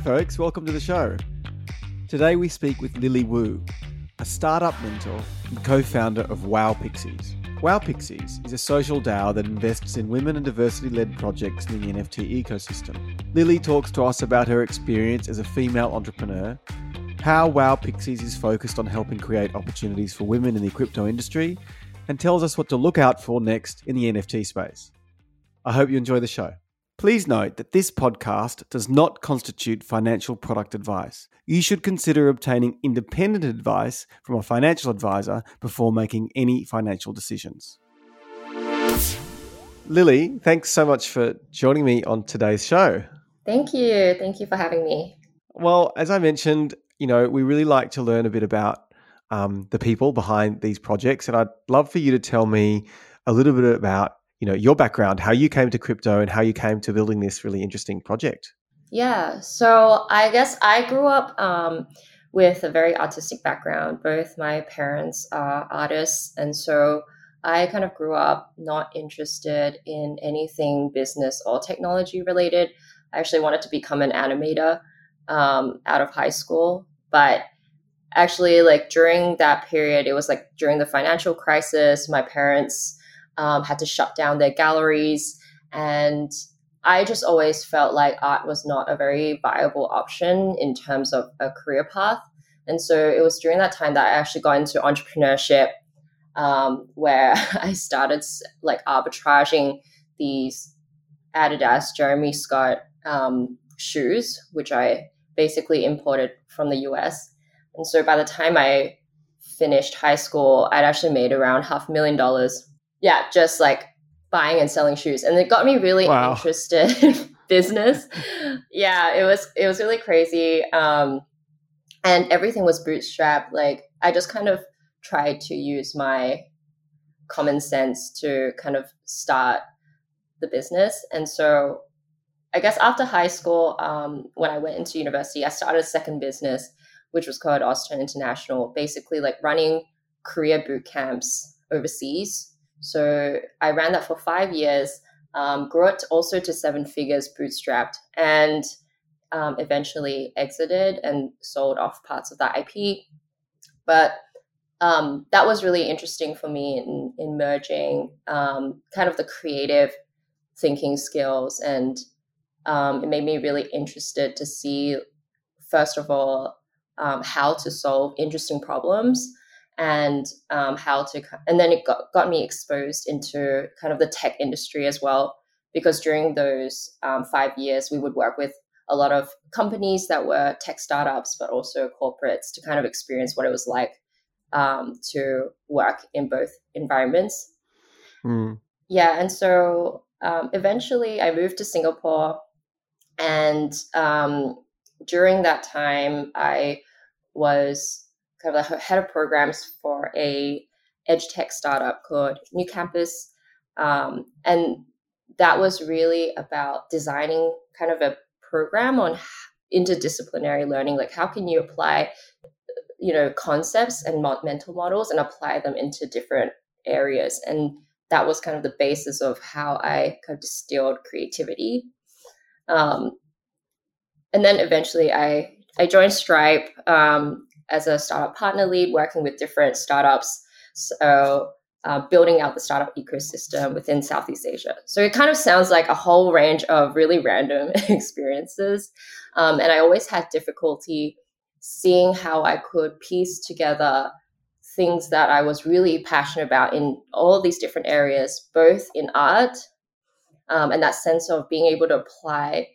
Hi, folks. Welcome to the show. Today we speak with Lily Wu, a startup mentor and co founder of Wow Pixies. Wow Pixies is a social DAO that invests in women and diversity led projects in the NFT ecosystem. Lily talks to us about her experience as a female entrepreneur, how Wow Pixies is focused on helping create opportunities for women in the crypto industry, and tells us what to look out for next in the NFT space. I hope you enjoy the show. Please note that this podcast does not constitute financial product advice. You should consider obtaining independent advice from a financial advisor before making any financial decisions. Lily, thanks so much for joining me on today's show. Thank you. Thank you for having me. Well, as I mentioned, you know, we really like to learn a bit about um, the people behind these projects, and I'd love for you to tell me a little bit about you know your background, how you came to crypto, and how you came to building this really interesting project. Yeah, so I guess I grew up um, with a very artistic background. Both my parents are artists, and so I kind of grew up not interested in anything business or technology related. I actually wanted to become an animator um, out of high school, but actually, like during that period, it was like during the financial crisis. My parents um, had to shut down their galleries. And I just always felt like art was not a very viable option in terms of a career path. And so it was during that time that I actually got into entrepreneurship, um, where I started like arbitraging these Adidas Jeremy Scott um, shoes, which I basically imported from the US. And so by the time I finished high school, I'd actually made around half a million dollars yeah, just like buying and selling shoes. And it got me really wow. interested in business. yeah, it was it was really crazy. Um, and everything was bootstrapped. Like I just kind of tried to use my common sense to kind of start the business. And so I guess after high school, um, when I went into university, I started a second business, which was called Austin International, basically like running career boot camps overseas so I ran that for five years, um, grew it also to seven figures bootstrapped, and um, eventually exited and sold off parts of that IP. But um, that was really interesting for me in, in merging um, kind of the creative thinking skills. And um, it made me really interested to see, first of all, um, how to solve interesting problems and um, how to and then it got, got me exposed into kind of the tech industry as well because during those um, five years we would work with a lot of companies that were tech startups but also corporates to kind of experience what it was like um, to work in both environments mm. yeah and so um, eventually i moved to singapore and um, during that time i was kind of the head of programs for a edtech startup called New Campus, um, and that was really about designing kind of a program on interdisciplinary learning. Like, how can you apply, you know, concepts and mental models and apply them into different areas? And that was kind of the basis of how I kind of distilled creativity. Um, and then eventually, I I joined Stripe. Um, as a startup partner lead, working with different startups. So uh, building out the startup ecosystem within Southeast Asia. So it kind of sounds like a whole range of really random experiences. Um, and I always had difficulty seeing how I could piece together things that I was really passionate about in all these different areas, both in art um, and that sense of being able to apply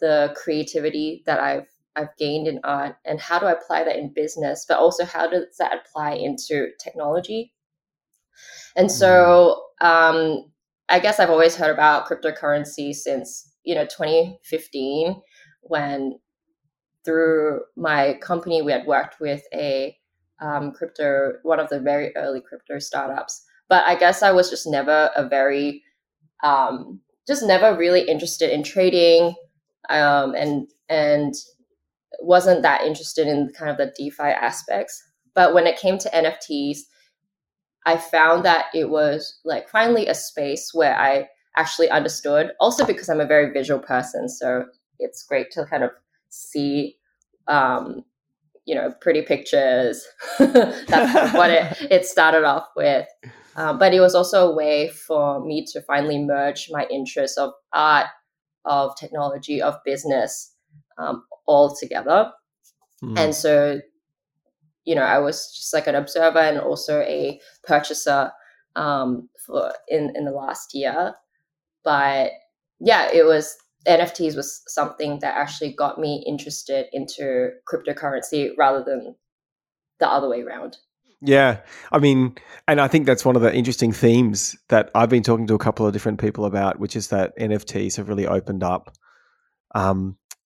the creativity that I've I've gained in art and how do I apply that in business, but also how does that apply into technology? And so mm. um, I guess I've always heard about cryptocurrency since, you know, 2015 when through my company we had worked with a um, crypto, one of the very early crypto startups. But I guess I was just never a very, um, just never really interested in trading um, and and wasn't that interested in kind of the DeFi aspects. But when it came to NFTs, I found that it was like finally a space where I actually understood. Also because I'm a very visual person, so it's great to kind of see um, you know pretty pictures that's what it, it started off with um, but it was also a way for me to finally merge my interests of art of technology of business um, all together mm. and so you know i was just like an observer and also a purchaser um, for in in the last year but yeah it was NFTs was something that actually got me interested into cryptocurrency rather than the other way around. Yeah. I mean, and I think that's one of the interesting themes that I've been talking to a couple of different people about, which is that NFTs have really opened up um,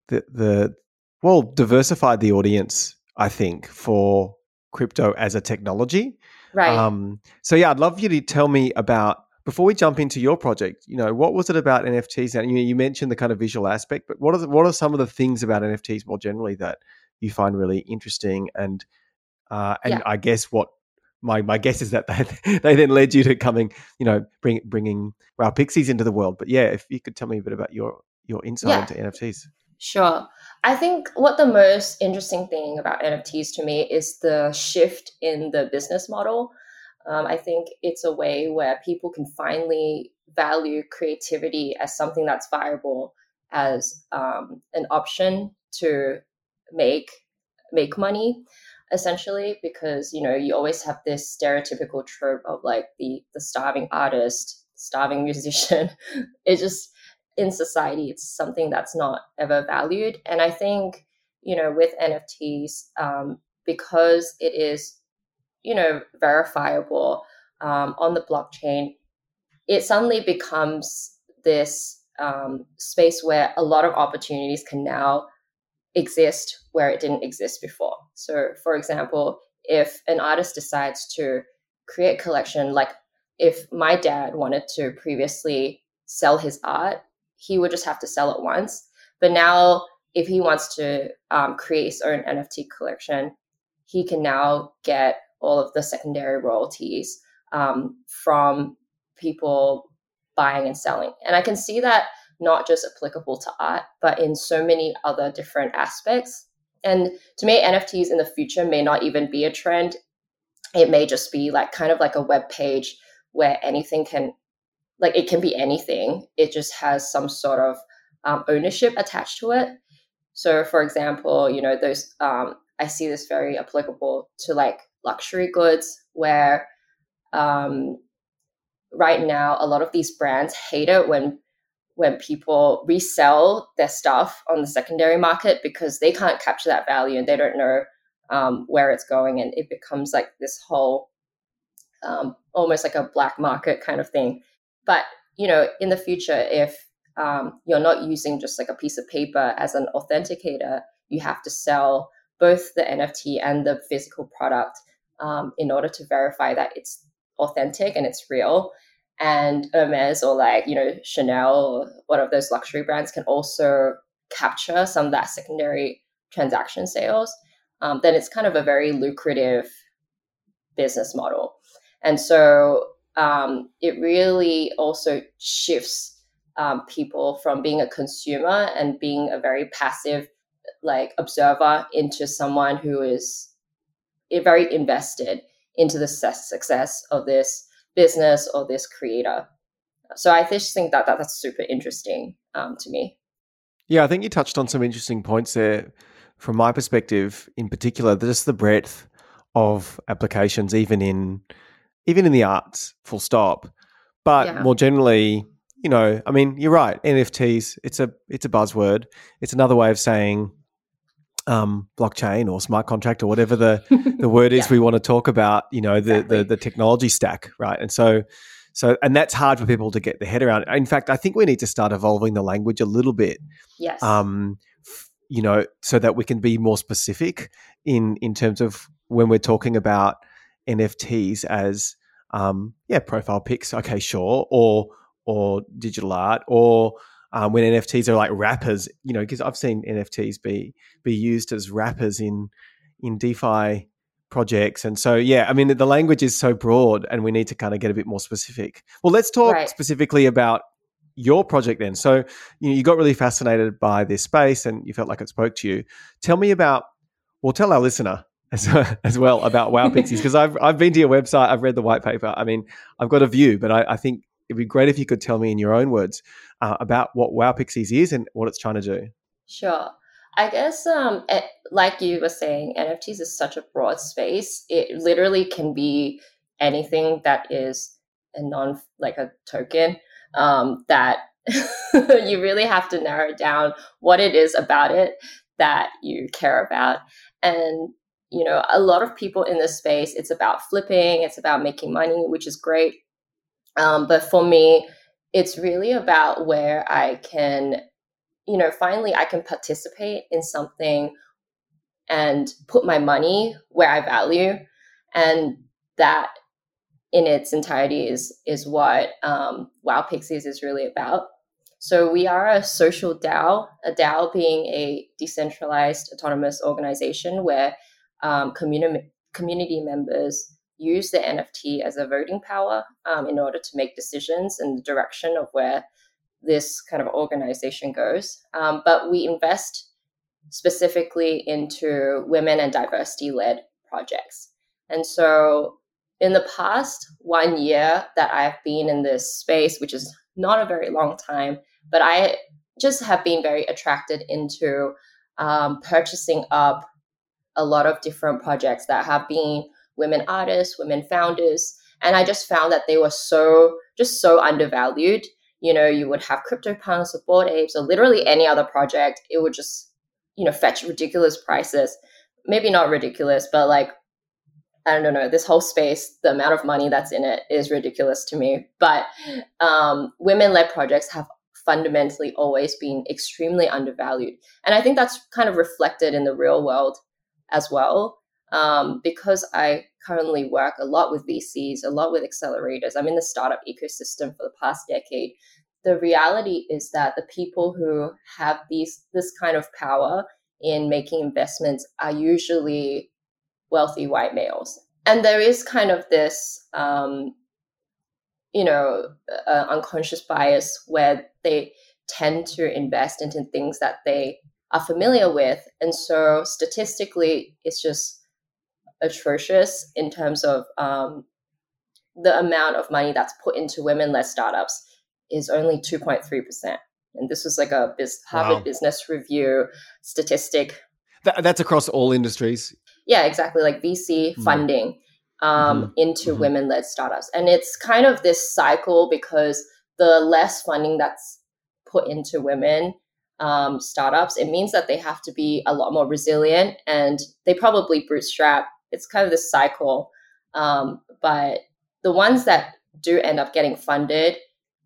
the, the, well, diversified the audience, I think, for crypto as a technology. Right. Um, so, yeah, I'd love you to tell me about before we jump into your project, you know, what was it about NFTs? And you, you mentioned the kind of visual aspect, but what are the, what are some of the things about NFTs more generally that you find really interesting? And uh, and yeah. I guess what my my guess is that they, they then led you to coming, you know, bring, bringing wow pixies into the world. But yeah, if you could tell me a bit about your your insight yeah. into NFTs. Sure. I think what the most interesting thing about NFTs to me is the shift in the business model. Um, I think it's a way where people can finally value creativity as something that's viable as um, an option to make make money essentially because you know you always have this stereotypical trope of like the the starving artist starving musician it just in society it's something that's not ever valued and i think you know with nfts um, because it is you know verifiable um, on the blockchain, it suddenly becomes this um, space where a lot of opportunities can now exist where it didn't exist before. So, for example, if an artist decides to create collection, like if my dad wanted to previously sell his art, he would just have to sell it once. But now, if he wants to um, create his own NFT collection, he can now get all of the secondary royalties um, from people buying and selling. And I can see that not just applicable to art, but in so many other different aspects. And to me, NFTs in the future may not even be a trend. It may just be like kind of like a web page where anything can, like, it can be anything. It just has some sort of um, ownership attached to it. So, for example, you know, those um, I see this very applicable to like luxury goods where um, right now a lot of these brands hate it when when people resell their stuff on the secondary market because they can't capture that value and they don't know um, where it's going and it becomes like this whole um, almost like a black market kind of thing but you know in the future if um, you're not using just like a piece of paper as an authenticator you have to sell both the nft and the physical product um, in order to verify that it's authentic and it's real. And Hermes or like, you know, Chanel or one of those luxury brands can also capture some of that secondary transaction sales. Um, then it's kind of a very lucrative business model. And so um, it really also shifts um, people from being a consumer and being a very passive like observer into someone who is very invested into the success of this business or this creator. So I just think that, that that's super interesting um, to me. Yeah, I think you touched on some interesting points there. From my perspective, in particular, just the breadth of applications, even in even in the arts, full stop. But yeah. more generally, you know, I mean, you're right. NFTs, it's a it's a buzzword. It's another way of saying um, blockchain or smart contract or whatever the, the word is we want to talk about, you know, the, exactly. the, the technology stack, right? And so, so, and that's hard for people to get their head around. In fact, I think we need to start evolving the language a little bit. Yes. Um, you know, so that we can be more specific in in terms of when we're talking about NFTs as, um, yeah, profile pics. Okay, sure, or or digital art, or um, when NFTs are like wrappers, you know, because I've seen NFTs be be used as wrappers in in DeFi projects, and so yeah, I mean the language is so broad, and we need to kind of get a bit more specific. Well, let's talk right. specifically about your project then. So you know, you got really fascinated by this space and you felt like it spoke to you. Tell me about, well, tell our listener as, as well about Wow Pixies because I've I've been to your website, I've read the white paper. I mean, I've got a view, but I, I think it'd be great if you could tell me in your own words uh, about what Wow Pixies is and what it's trying to do. Sure. I guess, um, it, like you were saying, NFTs is such a broad space. It literally can be anything that is a non like a token um, that you really have to narrow down what it is about it that you care about and you know a lot of people in this space it's about flipping it's about making money which is great um, but for me it's really about where i can you know finally i can participate in something and put my money where i value and that in its entirety is is what um, Wow Pixies is really about. So we are a social DAO, a DAO being a decentralized autonomous organization where um, community community members use the NFT as a voting power um, in order to make decisions in the direction of where this kind of organization goes. Um, but we invest specifically into women and diversity led projects. And so in the past one year that I've been in this space, which is not a very long time, but I just have been very attracted into um, purchasing up a lot of different projects that have been women artists, women founders. And I just found that they were so, just so undervalued. You know, you would have CryptoPunks or Bored Apes or literally any other project. It would just, you know, fetch ridiculous prices. Maybe not ridiculous, but like I don't know, this whole space, the amount of money that's in it is ridiculous to me. But um, women led projects have fundamentally always been extremely undervalued. And I think that's kind of reflected in the real world as well. Um, because I currently work a lot with VCs, a lot with accelerators, I'm in the startup ecosystem for the past decade. The reality is that the people who have these this kind of power in making investments are usually wealthy white males. And there is kind of this, um, you know, uh, unconscious bias where they tend to invest into things that they are familiar with. And so statistically, it's just atrocious in terms of um, the amount of money that's put into women led startups is only 2.3%. And this was like a biz- Harvard wow. Business Review statistic. that's across all industries yeah, exactly, like VC mm-hmm. funding um, mm-hmm. into mm-hmm. women led startups. And it's kind of this cycle because the less funding that's put into women um, startups, it means that they have to be a lot more resilient and they probably bootstrap. It's kind of this cycle. Um, but the ones that do end up getting funded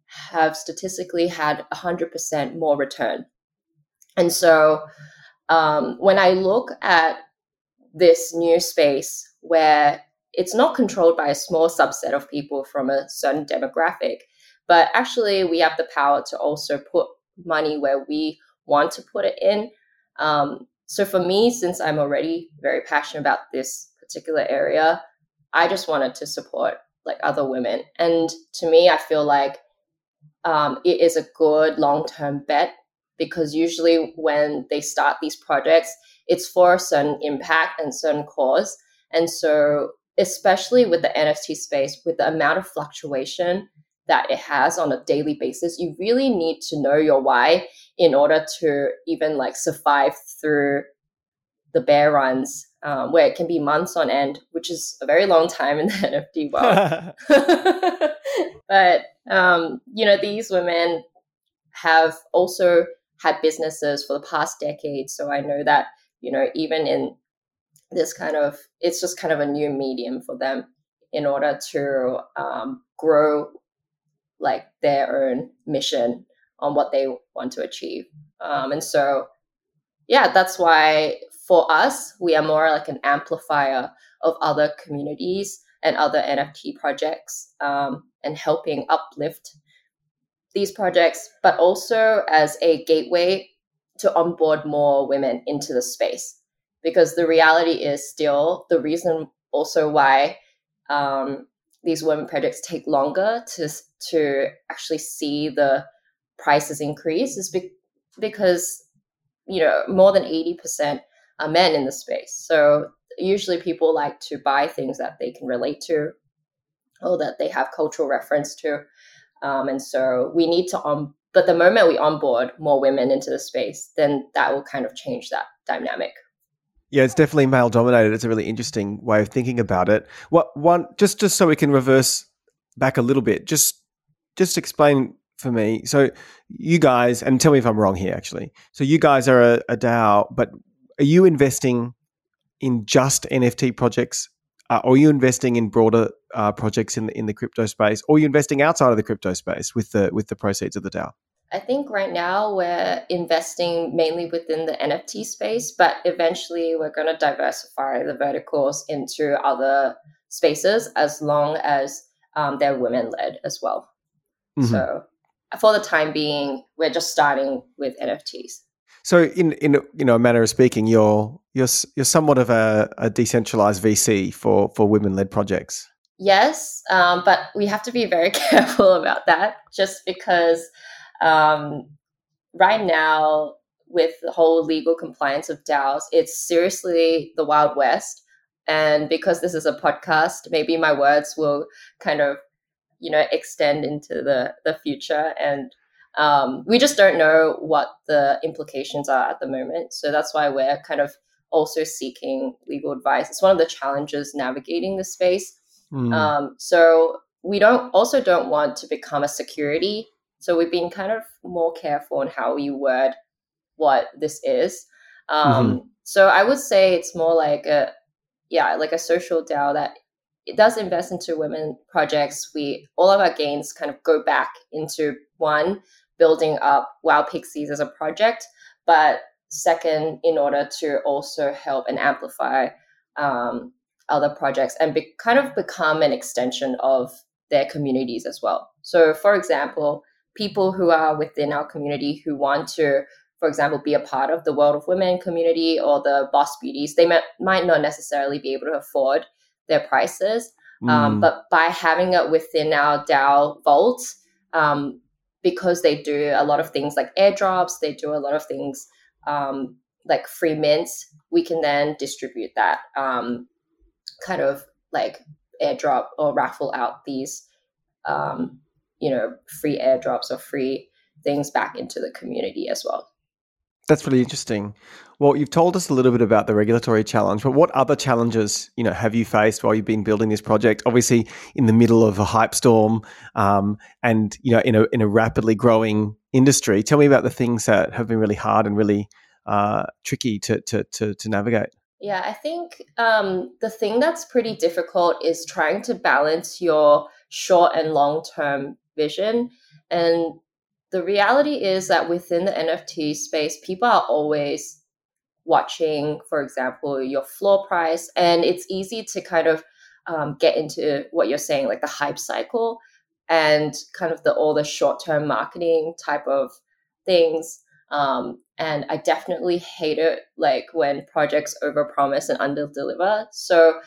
have statistically had 100% more return. And so um, when I look at this new space where it's not controlled by a small subset of people from a certain demographic, but actually we have the power to also put money where we want to put it in. Um, so for me, since I'm already very passionate about this particular area, I just wanted to support like other women. And to me, I feel like um, it is a good long term bet because usually when they start these projects, it's for a certain impact and certain cause. And so, especially with the NFT space, with the amount of fluctuation that it has on a daily basis, you really need to know your why in order to even like survive through the bear runs, um, where it can be months on end, which is a very long time in the NFT world. but um, you know, these women have also had businesses for the past decade, so I know that you know, even in this kind of, it's just kind of a new medium for them in order to um, grow like their own mission on what they want to achieve. Um, and so, yeah, that's why for us, we are more like an amplifier of other communities and other NFT projects um, and helping uplift these projects, but also as a gateway to onboard more women into the space because the reality is still the reason also why um, these women projects take longer to to actually see the prices increase is be- because you know more than 80% are men in the space. So usually people like to buy things that they can relate to or that they have cultural reference to. Um, and so we need to on but the moment we onboard more women into the space then that will kind of change that dynamic yeah, it's definitely male dominated. It's a really interesting way of thinking about it. What one just just so we can reverse back a little bit, just just explain for me. So you guys, and tell me if I'm wrong here, actually. So you guys are a, a DAO, but are you investing in just NFT projects, uh, or are you investing in broader uh, projects in the in the crypto space, or are you investing outside of the crypto space with the with the proceeds of the DAO? I think right now we're investing mainly within the NFT space, but eventually we're going to diversify the verticals into other spaces as long as um, they're women led as well. Mm-hmm. So for the time being, we're just starting with NFTs. So, in in you know a manner of speaking, you're you're you're somewhat of a, a decentralized VC for for women led projects. Yes, um, but we have to be very careful about that, just because um, right now with the whole legal compliance of DAOs, it's seriously the Wild West. And because this is a podcast, maybe my words will kind of, you know, extend into the, the future. And um, we just don't know what the implications are at the moment. So that's why we're kind of also seeking legal advice. It's one of the challenges navigating the space. Mm. Um, so we don't also don't want to become a security so we've been kind of more careful on how we word what this is. Um, mm-hmm. So I would say it's more like a, yeah, like a social DAO that it does invest into women projects. We all of our gains kind of go back into one building up Wow Pixies as a project, but second, in order to also help and amplify um, other projects and be, kind of become an extension of their communities as well. So, for example, people who are within our community who want to for example, be a part of the World of Women community or the Boss Beauties, they might, might not necessarily be able to afford their prices. Um, mm. Um, but by having it within our DAO vault, um, because they do a lot of things like airdrops, they do a lot of things um, like free mints, we can then distribute that um, kind of like airdrop or raffle out these um, you know, free airdrops or free things back into the community as well. That's really interesting. Well, you've told us a little bit about the regulatory challenge, but what other challenges, you know, have you faced while you've been building this project? Obviously, in the middle of a hype storm, um, and you know, in a in a rapidly growing industry. Tell me about the things that have been really hard and really uh, tricky to, to to to navigate. Yeah, I think um, the thing that's pretty difficult is trying to balance your short and long term vision. And the reality is that within the NFT space, people are always watching, for example, your floor price. And it's easy to kind of um, get into what you're saying, like the hype cycle and kind of the all the short term marketing type of things. Um, and I definitely hate it like when projects overpromise and underdeliver. So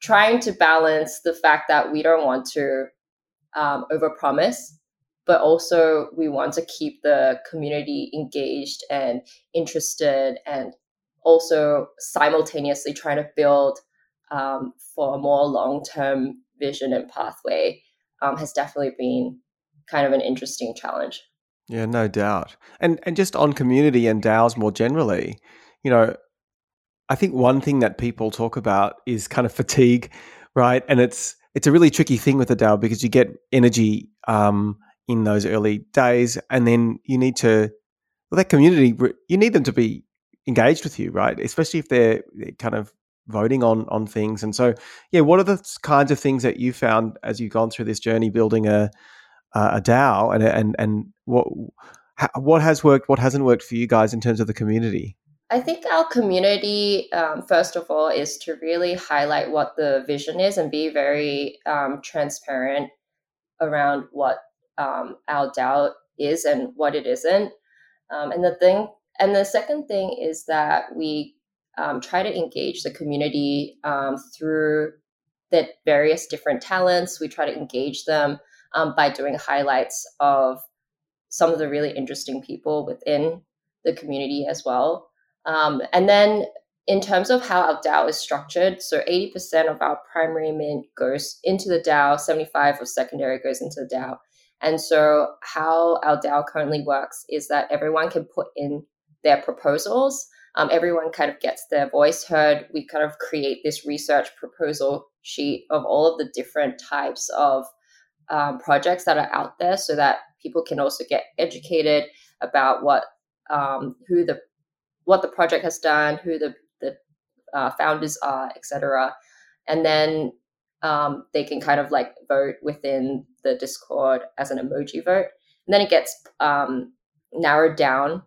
trying to balance the fact that we don't want to um, overpromise, but also we want to keep the community engaged and interested, and also simultaneously trying to build um, for a more long term vision and pathway um, has definitely been kind of an interesting challenge. Yeah, no doubt. And and just on community and DAOs more generally, you know, I think one thing that people talk about is kind of fatigue, right? And it's it's a really tricky thing with the DAO because you get energy um, in those early days, and then you need to well, that community you need them to be engaged with you, right? Especially if they're, they're kind of voting on on things. And so, yeah, what are the kinds of things that you found as you've gone through this journey building a a DAO, and and and what what has worked, what hasn't worked for you guys in terms of the community? I think our community, um, first of all, is to really highlight what the vision is and be very um, transparent around what um, our DAO is and what it isn't. Um, and the thing, and the second thing is that we um, try to engage the community um, through the various different talents. We try to engage them by doing highlights of some of the really interesting people within the community as well. Um, and then in terms of how our DAO is structured, so 80% of our primary mint goes into the DAO, 75 of secondary goes into the DAO. And so how our DAO currently works is that everyone can put in their proposals. Um, everyone kind of gets their voice heard. We kind of create this research proposal sheet of all of the different types of um, projects that are out there so that people can also get educated about what um, who the what the project has done, who the the uh, founders are, etc. And then um, they can kind of like vote within the Discord as an emoji vote. And then it gets um, narrowed down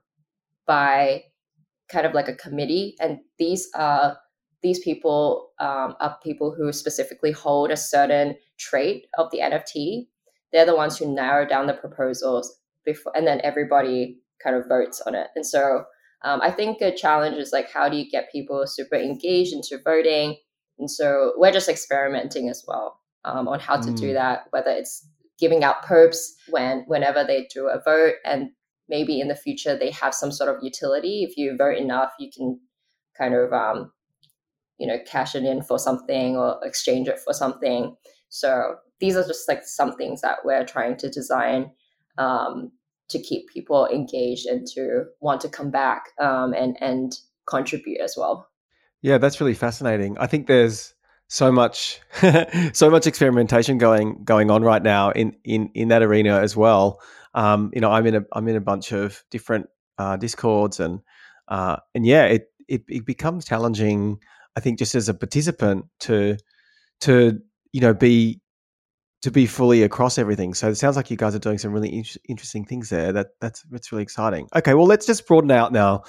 by kind of like a committee, and these are these people um, are people who specifically hold a certain trait of the NFT. They're the ones who narrow down the proposals before, and then everybody kind of votes on it. And so um, I think a challenge is like how do you get people super engaged into voting? And so we're just experimenting as well um, on how to mm. do that, whether it's giving out perps when whenever they do a vote and maybe in the future they have some sort of utility. If you vote enough, you can kind of um, you know cash it in for something or exchange it for something. So these are just like some things that we're trying to design um, to keep people engaged and to want to come back um, and and contribute as well. Yeah, that's really fascinating. I think there's so much so much experimentation going going on right now in in in that arena as well. Um, you know, I'm in a I'm in a bunch of different uh, discords and uh, and yeah, it, it it becomes challenging. I think just as a participant to to you know be to be fully across everything. So it sounds like you guys are doing some really in- interesting things there. That that's that's really exciting. Okay, well let's just broaden out now.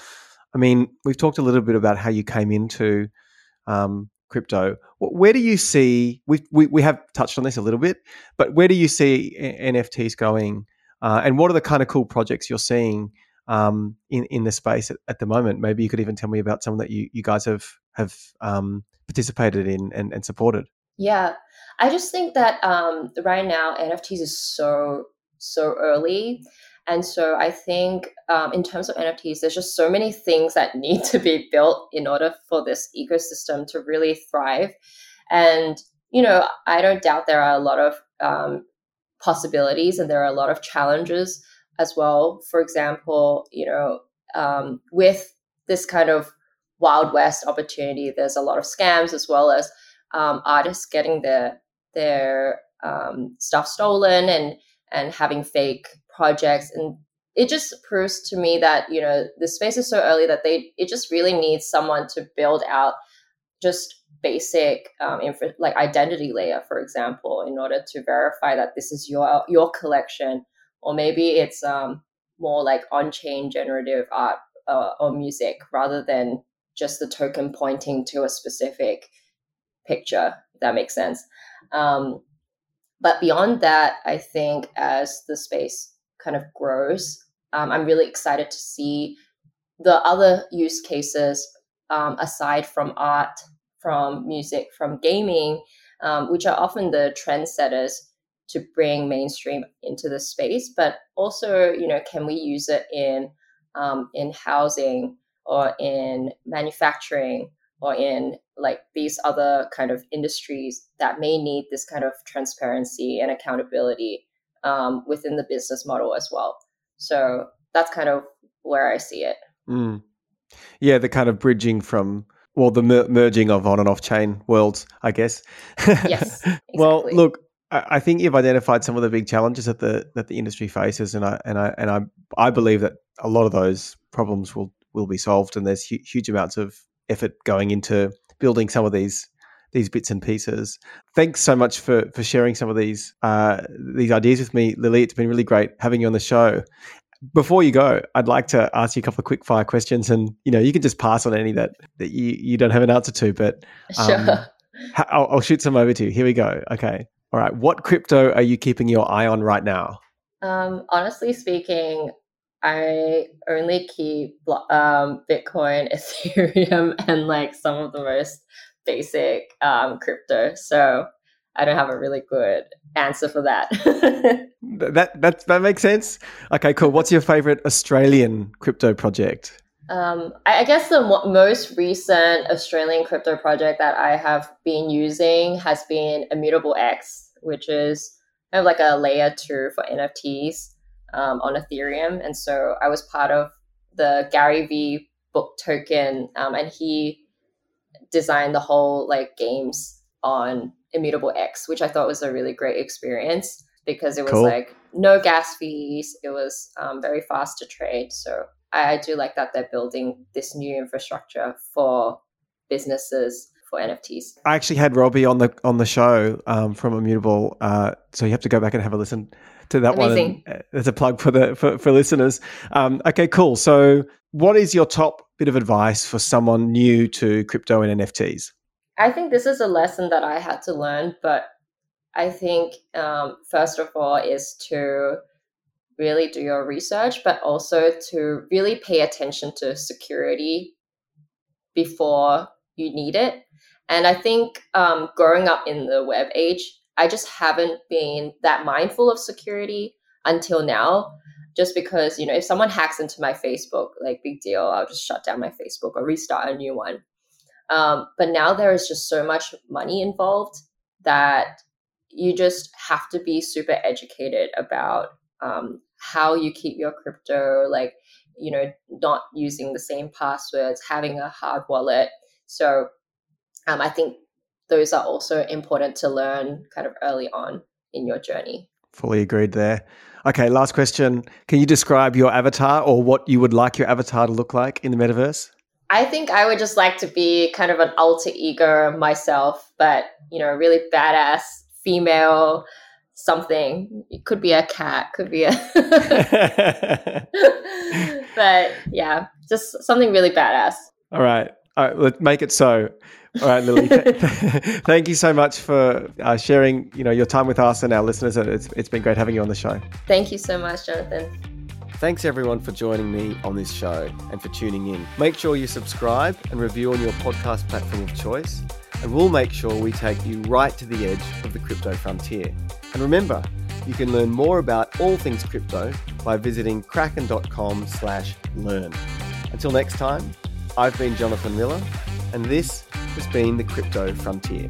I mean, we've talked a little bit about how you came into um, crypto. Where do you see? We, we we have touched on this a little bit, but where do you see NFTs going? Uh, and what are the kind of cool projects you're seeing um, in in the space at, at, the moment? Maybe you could even tell me about some that you you guys have have um, participated in and, and supported. Yeah, I just think that um, right now NFTs is so so early. And so I think um, in terms of NFTs, there's just so many things that need to be built in order for this ecosystem to really thrive. And, you know, I don't doubt there are a lot of um, possibilities and there are a lot of challenges as well. For example, you know, um, with this kind of Wild West opportunity, there's a lot of scams as well as um, artists getting their their um, stuff stolen and and having fake projects. And it just proves to me that you know the space is so early that they it just really needs someone to build out just basic um, infra, like identity layer for example in order to verify that this is your your collection. Or maybe it's um, more like on-chain generative art uh, or music rather than just the token pointing to a specific picture if that makes sense um, but beyond that i think as the space kind of grows. Um, I'm really excited to see the other use cases um, aside from art, from music, from gaming, um, which are often the trendsetters to bring mainstream into the space. But also, you know, can we use it in um, in housing or in manufacturing or in like these other kind of industries that may need this kind of transparency and accountability um, within the business model as well. So that's kind of where I see it. Mm. Yeah, the kind of bridging from well, the mer- merging of on and off chain worlds, I guess. yes. Exactly. well, look, I think you've identified some of the big challenges that the that the industry faces, and I and I and I I believe that a lot of those problems will will be solved, and there's hu- huge amounts of effort going into building some of these these bits and pieces. Thanks so much for for sharing some of these uh, these ideas with me, Lily. It's been really great having you on the show. Before you go, I'd like to ask you a couple of quick fire questions, and you know you can just pass on any that that you, you don't have an answer to. But um, sure. I'll, I'll shoot some over to you. Here we go. Okay. All right. What crypto are you keeping your eye on right now? Um, honestly speaking, I only keep um, Bitcoin, Ethereum, and like some of the most basic um, crypto. So I don't have a really good answer for that. that that that makes sense. Okay, cool. What's your favorite Australian crypto project? Um, I, I, guess the mo- most recent Australian crypto project that I have been using has been Immutable X, which is kind of like a layer two for NFTs um, on Ethereum. And so I was part of the Gary Vee book token, um, and he designed the whole like games on Immutable X, which I thought was a really great experience because it was cool. like no gas fees. It was um, very fast to trade. So I, I do like that they're building this new infrastructure for businesses for NFTs. I actually had Robbie on the on the show um, from Immutable, uh, so you have to go back and have a listen to that Amazing. one. There's a plug for the for, for listeners. Um, okay, cool. So, what is your top bit of advice for someone new to crypto and NFTs? I think this is a lesson that I had to learn, but I think um, first of all is to really do your research, but also to really pay attention to security before you need it. And I think um, growing up in the web age, I just haven't been that mindful of security until now. Just because, you know, if someone hacks into my Facebook, like big deal, I'll just shut down my Facebook or restart a new one. Um, but now there is just so much money involved that you just have to be super educated about um, how you keep your crypto, like, you know, not using the same passwords, having a hard wallet. So um, I think those are also important to learn kind of early on in your journey. Fully agreed there. Okay, last question. Can you describe your avatar or what you would like your avatar to look like in the metaverse? I think I would just like to be kind of an alter ego myself, but you know, really badass female something. It could be a cat, could be a But yeah, just something really badass. All right. All right, let's make it so. All right, Lily. thank you so much for uh, sharing, you know, your time with us and our listeners. It's, it's been great having you on the show. Thank you so much, Jonathon. Thanks everyone for joining me on this show and for tuning in. Make sure you subscribe and review on your podcast platform of choice, and we'll make sure we take you right to the edge of the crypto frontier. And remember, you can learn more about all things crypto by visiting kraken.com/learn. Until next time, I've been Jonathon Miller, and this has been the Crypto Frontier.